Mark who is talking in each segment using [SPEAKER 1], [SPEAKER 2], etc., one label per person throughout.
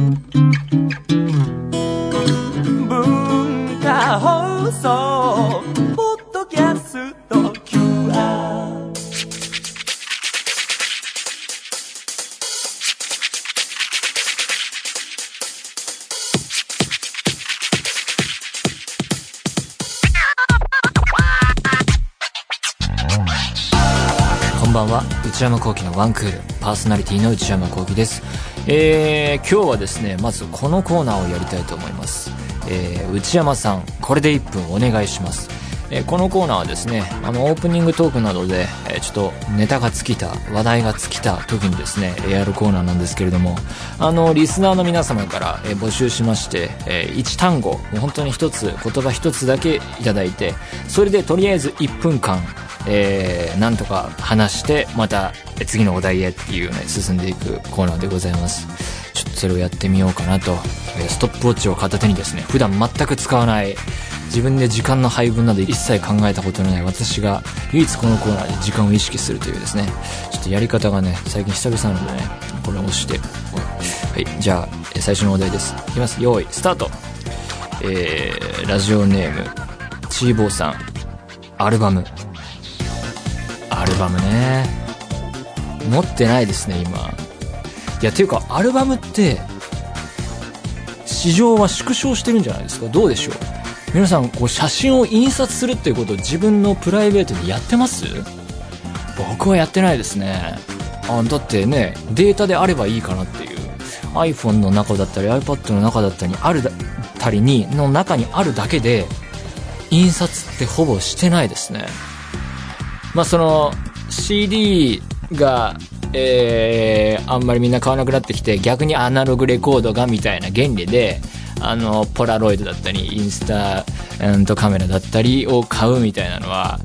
[SPEAKER 1] 文化放送ポッドキャスト QR
[SPEAKER 2] こんばんは。内山聖輝のワンクール。パーソナリティの内山聖輝です。えー、今日はですねまずこのコーナーをやりたいと思います、えー、内山さんこれで1分お願いします。えーこのコーナーはですねあのオープニングトークなどで、えーちょっとネタが尽きた話題が尽きた時にですねやるコーナーなんですけれどもあのリスナーの皆様から、えー募集しまして、え1単語本当に一つ言葉一つだけいただいてそれでとりあえず1分間えーなんとか話してまた次のお題へっていうね進んでいくコーナーでございます。ちょっとそれをやってみようかなと、えストップウォッチを片手にですね。普段全く使わない。自分で時間の配分など一切考えたことのない私が唯一このコーナーで時間を意識するというですね。ちょっとやり方がね最近久々なのでねこれを押して。はいじゃあ最初のお題です。いきます。用意スタート。えーラジオネームチーボーさん。アルバム。ルバムね。持ってないですね今。いやていうかアルバムって市場は縮小してるんじゃないですか？どうでしょう？皆さんこう写真を印刷するっていうことを自分のプライベートでやってます？僕はやってないですね。あだってねデータであればいいかなっていう。iPhone の中だったり iPad の中だったりにあるだたりにの中にあるだけで印刷ってほぼしてないですね。まあその CD が、えー、あんまりみんな買わなくなってきて逆にアナログレコードがみたいな原理であのポラロイドだったりインスタうんとカメラだったりを買うみたいなのは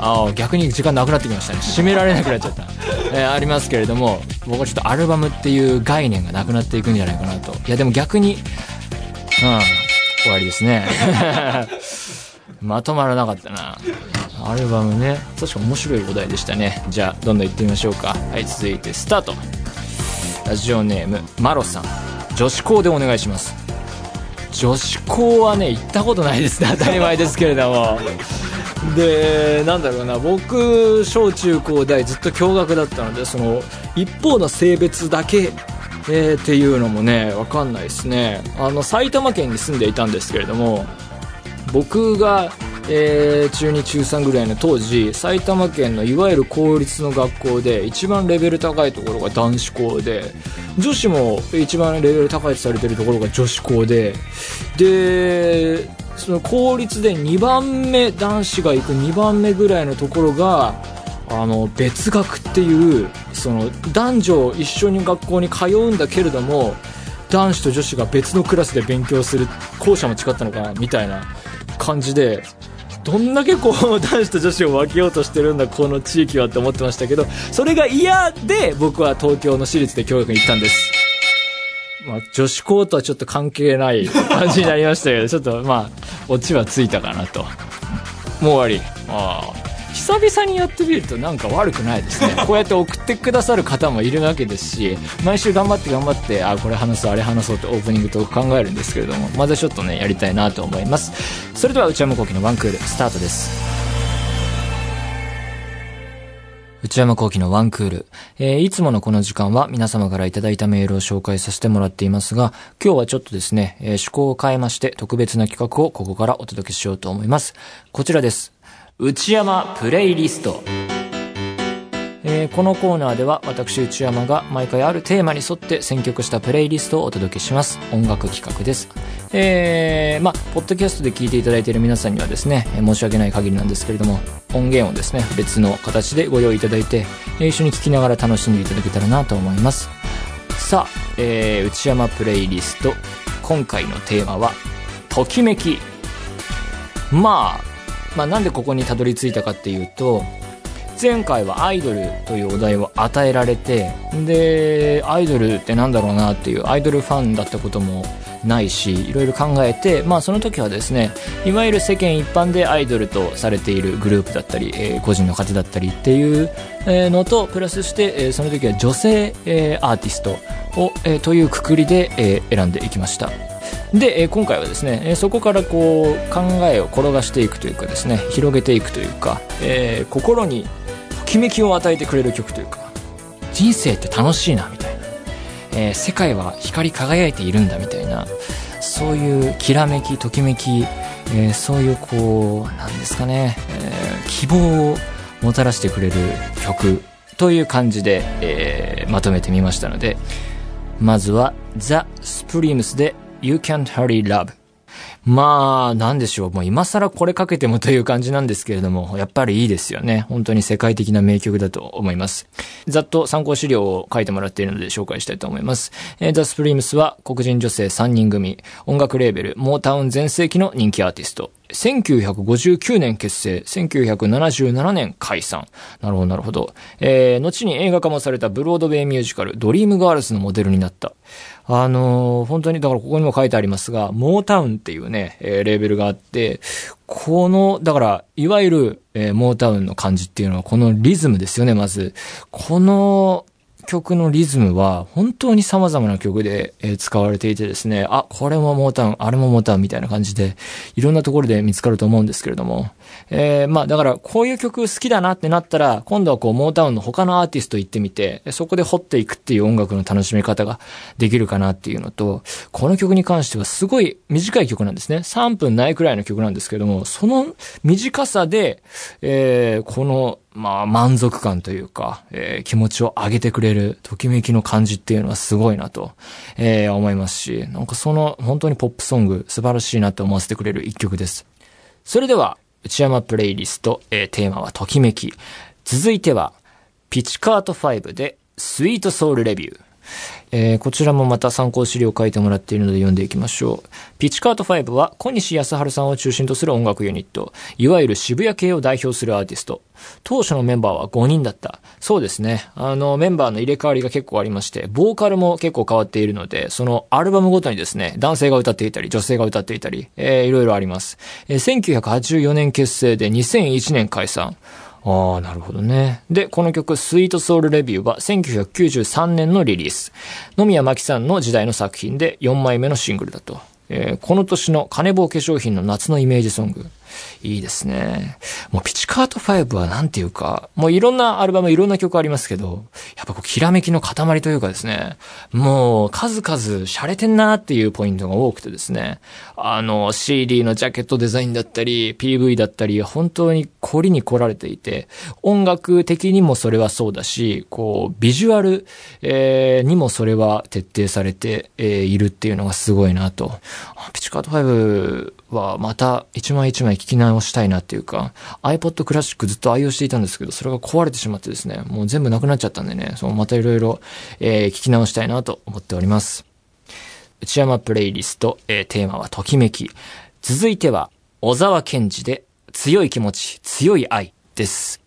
[SPEAKER 2] あ逆に時間なくなってきましたね。締められなくなっちゃった、えーありますけれども僕はちょっとアルバムっていう概念がなくなっていくんじゃないかなと。いやでも逆にうん終わりですね。まとまらなかったな。アルバムね確か面白いお題でしたね。じゃあどんどん行ってみましょうか。はい続いてスタート。ラジオネームマロさん。女子校でお願いします。女子校はね行ったことないですね。当たり前ですけれども。でなんだろうな。僕小中高大ずっと共学だったのでその一方の性別だけえーっていうのもね分かんないですね。あの埼玉県に住んでいたんですけれども僕が、えー中2中3ぐらいの当時埼玉県のいわゆる公立の学校で一番レベル高いところが男子校で女子も一番レベル高いとされてるところが女子校ででその公立で2番目男子が行く2番目ぐらいのところがあの別学っていうその男女一緒に学校に通うんだけれども男子と女子が別のクラスで勉強する校舎も違ったのかなみたいな感じでどんだけこう男子と女子を分けようとしてるんだこの地域はって思ってましたけどそれが嫌で僕は東京の私立で教育に行ったんです。まあ、女子校とはちょっと関係ない感じになりましたけど、ちょっとまあ、オチはついたかなと。もう終わり。ああ。久々にやってみるとなんか悪くないですね。こうやって送ってくださる方もいるわけですし、毎週頑張って頑張って、あ、これ話そう、あれ話そうってオープニングと考えるんですけれども、まずちょっとね、やりたいなと思います。それでは内山聖輝のワンクール、スタートです。内山聖輝のワンクール。えーいつものこの時間は皆様からいただいたメールを紹介させてもらっていますが、今日はちょっとですね、えー趣向を変えまして特別な企画をここからお届けしようと思います。こちらです。内山プレイリスト。えーこのコーナーでは私内山が毎回あるテーマに沿って選曲したプレイリストをお届けします。音楽企画です。えー、まあポッドキャストで聞いていただいている皆さんにはですね申し訳ない限りなんですけれども音源をですね別の形でご用意いただいて一緒に聴きながら楽しんでいただけたらなと思います。さあ、えー内山プレイリスト。今回のテーマはときめき。まあまあなんでここにたどり着いたかっていうと前回はアイドルというお題を与えられてでアイドルってなんだろうなっていうアイドルファンだったこともないしいろいろ考えて、まあ、その時はですねいわゆる世間一般でアイドルとされているグループだったり、えー、個人の方だったりっていうのとプラスして、えー、その時は女性、えー、アーティストを、えー、というくくりで、えー、選んでいきました。で、え今回はですね、えそこからこう考えを転がしていくというかですね広げていくというか、えー、心にときめきを与えてくれる曲というか人生って楽しいなみたいな、えー、世界は光り輝いているんだみたいなそういうきらめきときめき、えー、そういうこうなんですかね、え、希望をもたらしてくれる曲という感じで、え、まとめてみましたのでまずはザ・スプリームスで You Can't Hurry Love まあ、なんでしょう。もう今更これかけてもという感じなんですけれども、やっぱりいいですよね。本当に世界的な名曲だと思います。ざっと参考資料を書いてもらっているので紹介したいと思います。えー、ザ・スプリームスは黒人女性3人組、音楽レーベル、モータウン全盛期の人気アーティスト。1959年結成、1977年解散。なるほど、なるほど。えー、後に映画化もされたブロードウェイミュージカル、ドリームガールズのモデルになった。あの、本当に、だからここにも書いてありますが、モータウンっていうね、えー、レーベルがあって、この、だから、いわゆる、えー、モータウンの感じっていうのは、このリズムですよね、まず。この、曲のリズムは本当に様々な曲で、えー、使われていてですね、あ、これもモータウン、あれもモータウンみたいな感じで、いろんなところで見つかると思うんですけれども、えー、まあだからこういう曲好きだなってなったら、今度はこうモータウンの他のアーティスト行ってみて、そこで掘っていくっていう音楽の楽しみ方ができるかなっていうのと、この曲に関してはすごい短い曲なんですね。3分ないくらいの曲なんですけども、その短さで、えー、このまあ、満足感というか、えー、気持ちを上げてくれる、ときめきの感じっていうのはすごいなと、えー、思いますし、なんかその、本当にポップソング、素晴らしいなって思わせてくれる一曲です。それでは、内山プレイリスト、えー、テーマはときめき。続いては、ピチカート5で、スイートソウルレビュー。えー、こちらもまた参考資料を書いてもらっているので読んでいきましょう。ピッチカート5は小西康春さんを中心とする音楽ユニット、いわゆる渋谷系を代表するアーティスト。当初のメンバーは5人だった。そうですね。あの、メンバーの入れ替わりが結構ありまして、ボーカルも結構変わっているので、そのアルバムごとにですね、男性が歌っていたり、女性が歌っていたり、えー、いろいろあります。えー、1984年結成で2001年解散。ああ、なるほどね。で、この曲、スイートソウルレビューは1993年のリリース。野宮真紀さんの時代の作品で4枚目のシングルだと。えー、この年の金棒化粧品の夏のイメージソング。いいですね。もうピチカート5はなんていうか、もういろんなアルバムいろんな曲ありますけど、やっぱこう、きらめきの塊というかですね、もう数々洒落てんなっていうポイントが多くてですね、あの、CD のジャケットデザインだったり、PV だったり、本当に凝りに凝られていて、音楽的にもそれはそうだし、こう、ビジュアル、えー、にもそれは徹底されて、えー、いるっていうのがすごいなと。ピチカート5はまた一枚一枚聞き直したいなっていうか、iPod クラシックずっと愛用していたんですけど、それが壊れてしまってですね、もう全部なくなっちゃったんでね、そのまたいろいろ、え、聞き直したいなと思っております。内山プレイリスト、えー、テーマはときめき。続いては、小沢健二で、強い気持ち、強い愛です。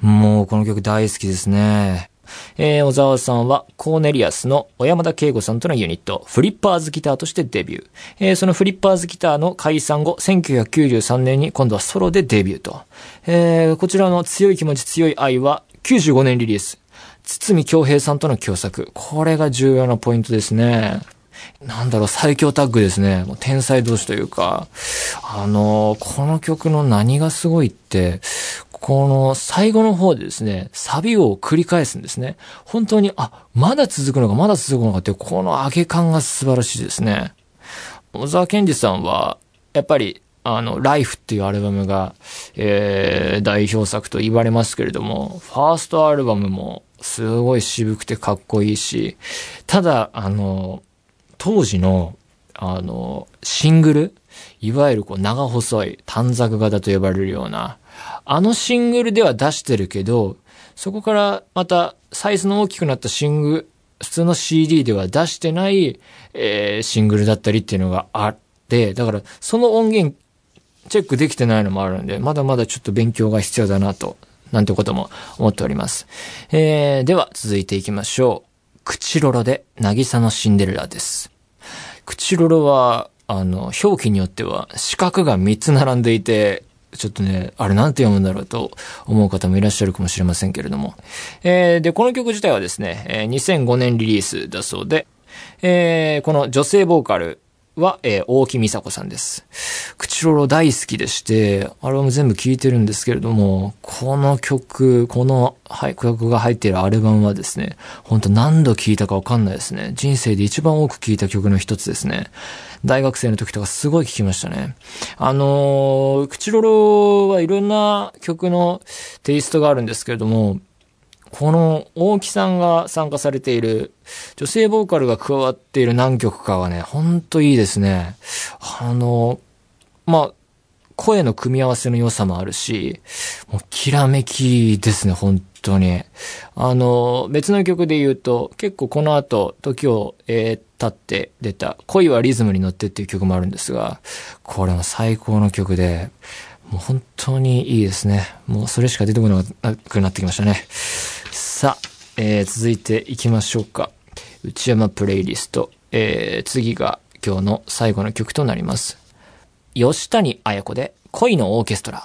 [SPEAKER 2] もうこの曲大好きですね。えー、小沢さんはコーネリアスの小山田圭吾さんとのユニット、フリッパーズギターとしてデビュー。えー、そのフリッパーズギターの解散後、1993年に今度はソロでデビューと。えー、こちらの強い気持ち強い愛は95年リリース。堤京平さんとの共作。これが重要なポイントですね。なんだろう、最強タッグですね。もう天才同士というか、あのこの曲の何がすごいって、この最後の方でですね、サビを繰り返すんですね。本当に、あ、まだ続くのか、まだ続くのかっていう、この上げ感が素晴らしいですね。小沢健二さんは、やっぱり、あの、ライフっていうアルバムが、えー、代表作と言われますけれども、ファーストアルバムもすごい渋くてかっこいいし、ただ、あの、当時の、あの、シングル、いわゆるこう長細い短冊型と呼ばれるような、あのシングルでは出してるけど、そこからまたサイズの大きくなったシングル、普通の CD では出してない、えー、シングルだったりっていうのがあって、だからその音源チェックできてないのもあるんで、まだまだちょっと勉強が必要だなと。なんてことも思っております。えー、では続いていきましょう。クチロロで、渚のシンデレラです。クチロロは、あの、表記によっては四角が3つ並んでいて、ちょっとね、あれなんて読むんだろうと思う方もいらっしゃるかもしれませんけれども。えー、で、この曲自体はですね、2005年リリースだそうで、えーこの女性ボーカルは、えー大木美佐子さんです。クチロロ大好きでして、アルバム全部聴いてるんですけれども、この曲、この、はい、曲が入っているアルバムはですね、ほんと何度聴いたかわかんないですね。人生で一番多く聴いた曲の一つですね。大学生の時とかすごい聴きましたね。あのー、クチロロはいろんな曲のテイストがあるんですけれども、この大木さんが参加されている女性ボーカルが加わっている何曲かはね、ほんといいですね。あの、まあ、声の組み合わせの良さもあるし、もうきらめきですね、本当に。あの、別の曲で言うと、結構この後、時を、えー経って出た、恋はリズムに乗ってっていう曲もあるんですが、これも最高の曲で、もう本当にいいですね。もうそれしか出てこなくなってきましたね。さあ、えー続いていきましょうか。内山プレイリスト。えー次が今日の最後の曲となります。吉谷彩子で恋のオーケストラ。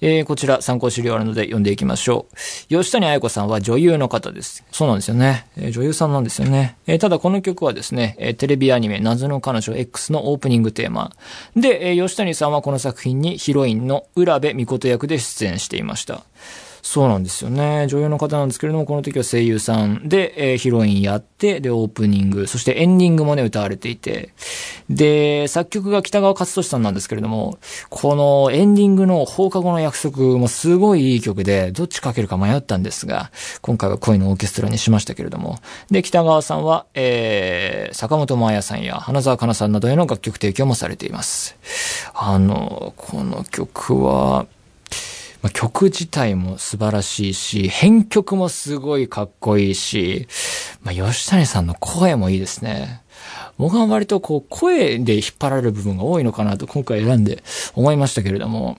[SPEAKER 2] えーこちら参考資料あるので読んでいきましょう。吉谷彩子さんは女優の方です。そうなんですよね。えー女優さんなんですよね。えーただこの曲はですね、えテレビアニメ謎の彼女 X のオープニングテーマ。で、え吉谷さんはこの作品にヒロインの浦部美琴役で出演していました。そうなんですよね。女優の方なんですけれども、この時は声優さんで、えーヒロインやって、で、オープニング、そしてエンディングもね、歌われていて、で、作曲が北川勝利さんなんですけれども、このエンディングの放課後の約束もすごいいい曲で、どっちかけるか迷ったんですが、今回は恋のオーケストラにしましたけれども、で、北川さんは、えー、坂本真綾さんや花澤香菜さんなどへの楽曲提供もされています。あの、この曲は、まあ、曲自体も素晴らしいし、編曲もすごいかっこいいし、まあ、吉谷さんの声もいいですね。僕は割とこう声で引っ張られる部分が多いのかなと今回選んで思いましたけれども、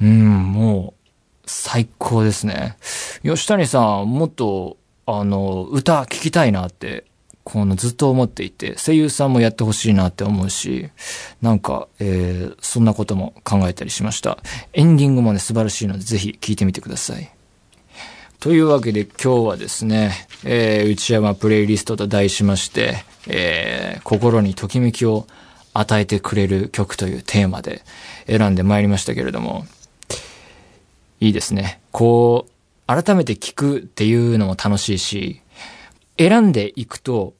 [SPEAKER 2] うん、もう最高ですね。吉谷さん、もっとあの、歌聴きたいなってこのずっと思っていて、声優さんもやってほしいなって思うし、なんか、えー、そんなことも考えたりしました。エンディングもね、素晴らしいので、ぜひ聴いてみてください。というわけで今日はですね、えー、内山プレイリストと題しまして、えー、心にときめきを与えてくれる曲というテーマで選んでまいりましたけれども、いいですね。こう、改めて聞くっていうのも楽しいし、選んでいくと、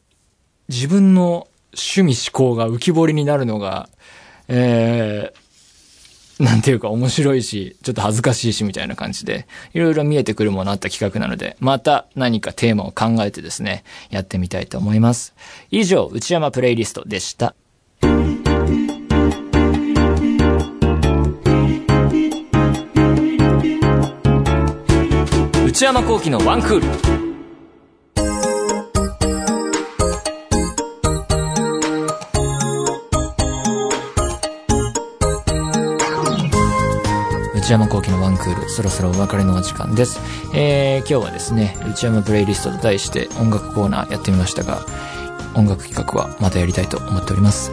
[SPEAKER 2] 自分の趣味思考が浮き彫りになるのが、えー、なんていうか面白いし、ちょっと恥ずかしいしみたいな感じで、いろいろ見えてくるものあった企画なので、また何かテーマを考えてですね、やってみたいと思います。以上、内山プレイリストでした。内山幸喜のワンクール。内山幸喜のワンクール、そろそろお別れのお時間です。えー、今日はですね、内山プレイリストと題して音楽コーナーやってみましたが、音楽企画はまたやりたいと思っております。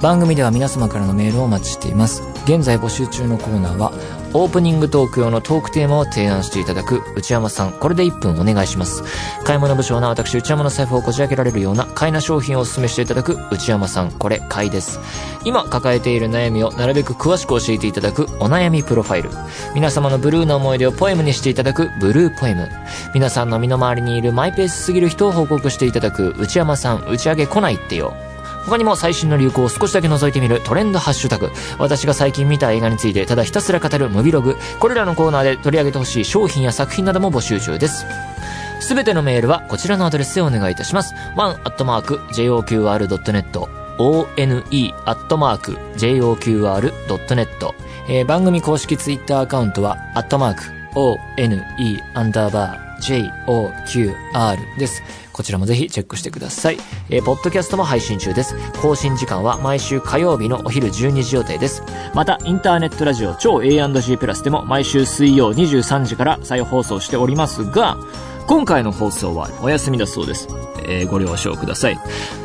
[SPEAKER 2] 番組では皆様からのメールをお待ちしています。現在募集中のコーナーは、オープニングトーク用のトークテーマを提案していただく内山さん、これで1分お願いします。買い物不詳な私内山の財布をこじ開けられるような買いな商品をお勧めしていただく内山さん、これ買いです。今抱えている悩みをなるべく詳しく教えていただくお悩みプロファイル。皆様のブルーな思い出をポエムにしていただくブルーポエム。皆さんの身の回りにいるマイペースすぎる人を報告していただく内山さん、打ち上げ来ないってよ。他にも最新の流行を少しだけ覗いてみるトレンドハッシュタグ。私が最近見た映画についてただひたすら語るムビログ。これらのコーナーで取り上げてほしい商品や作品なども募集中です。すべてのメールはこちらのアドレスでお願いいたします。one.joqr.net one.joqr.net、えー番組公式ツイッターアカウントは、アットマーク、one アンダーバー JOQR です。こちらもぜひチェックしてください。えー、ポッドキャストも配信中です。更新時間は毎週火曜日のお昼12時予定です。また、インターネットラジオ超 A&G プラスでも毎週水曜23時から再放送しておりますが、今回の放送はお休みだそうです。えー、ご了承ください。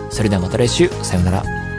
[SPEAKER 2] それではまた来週、さようなら。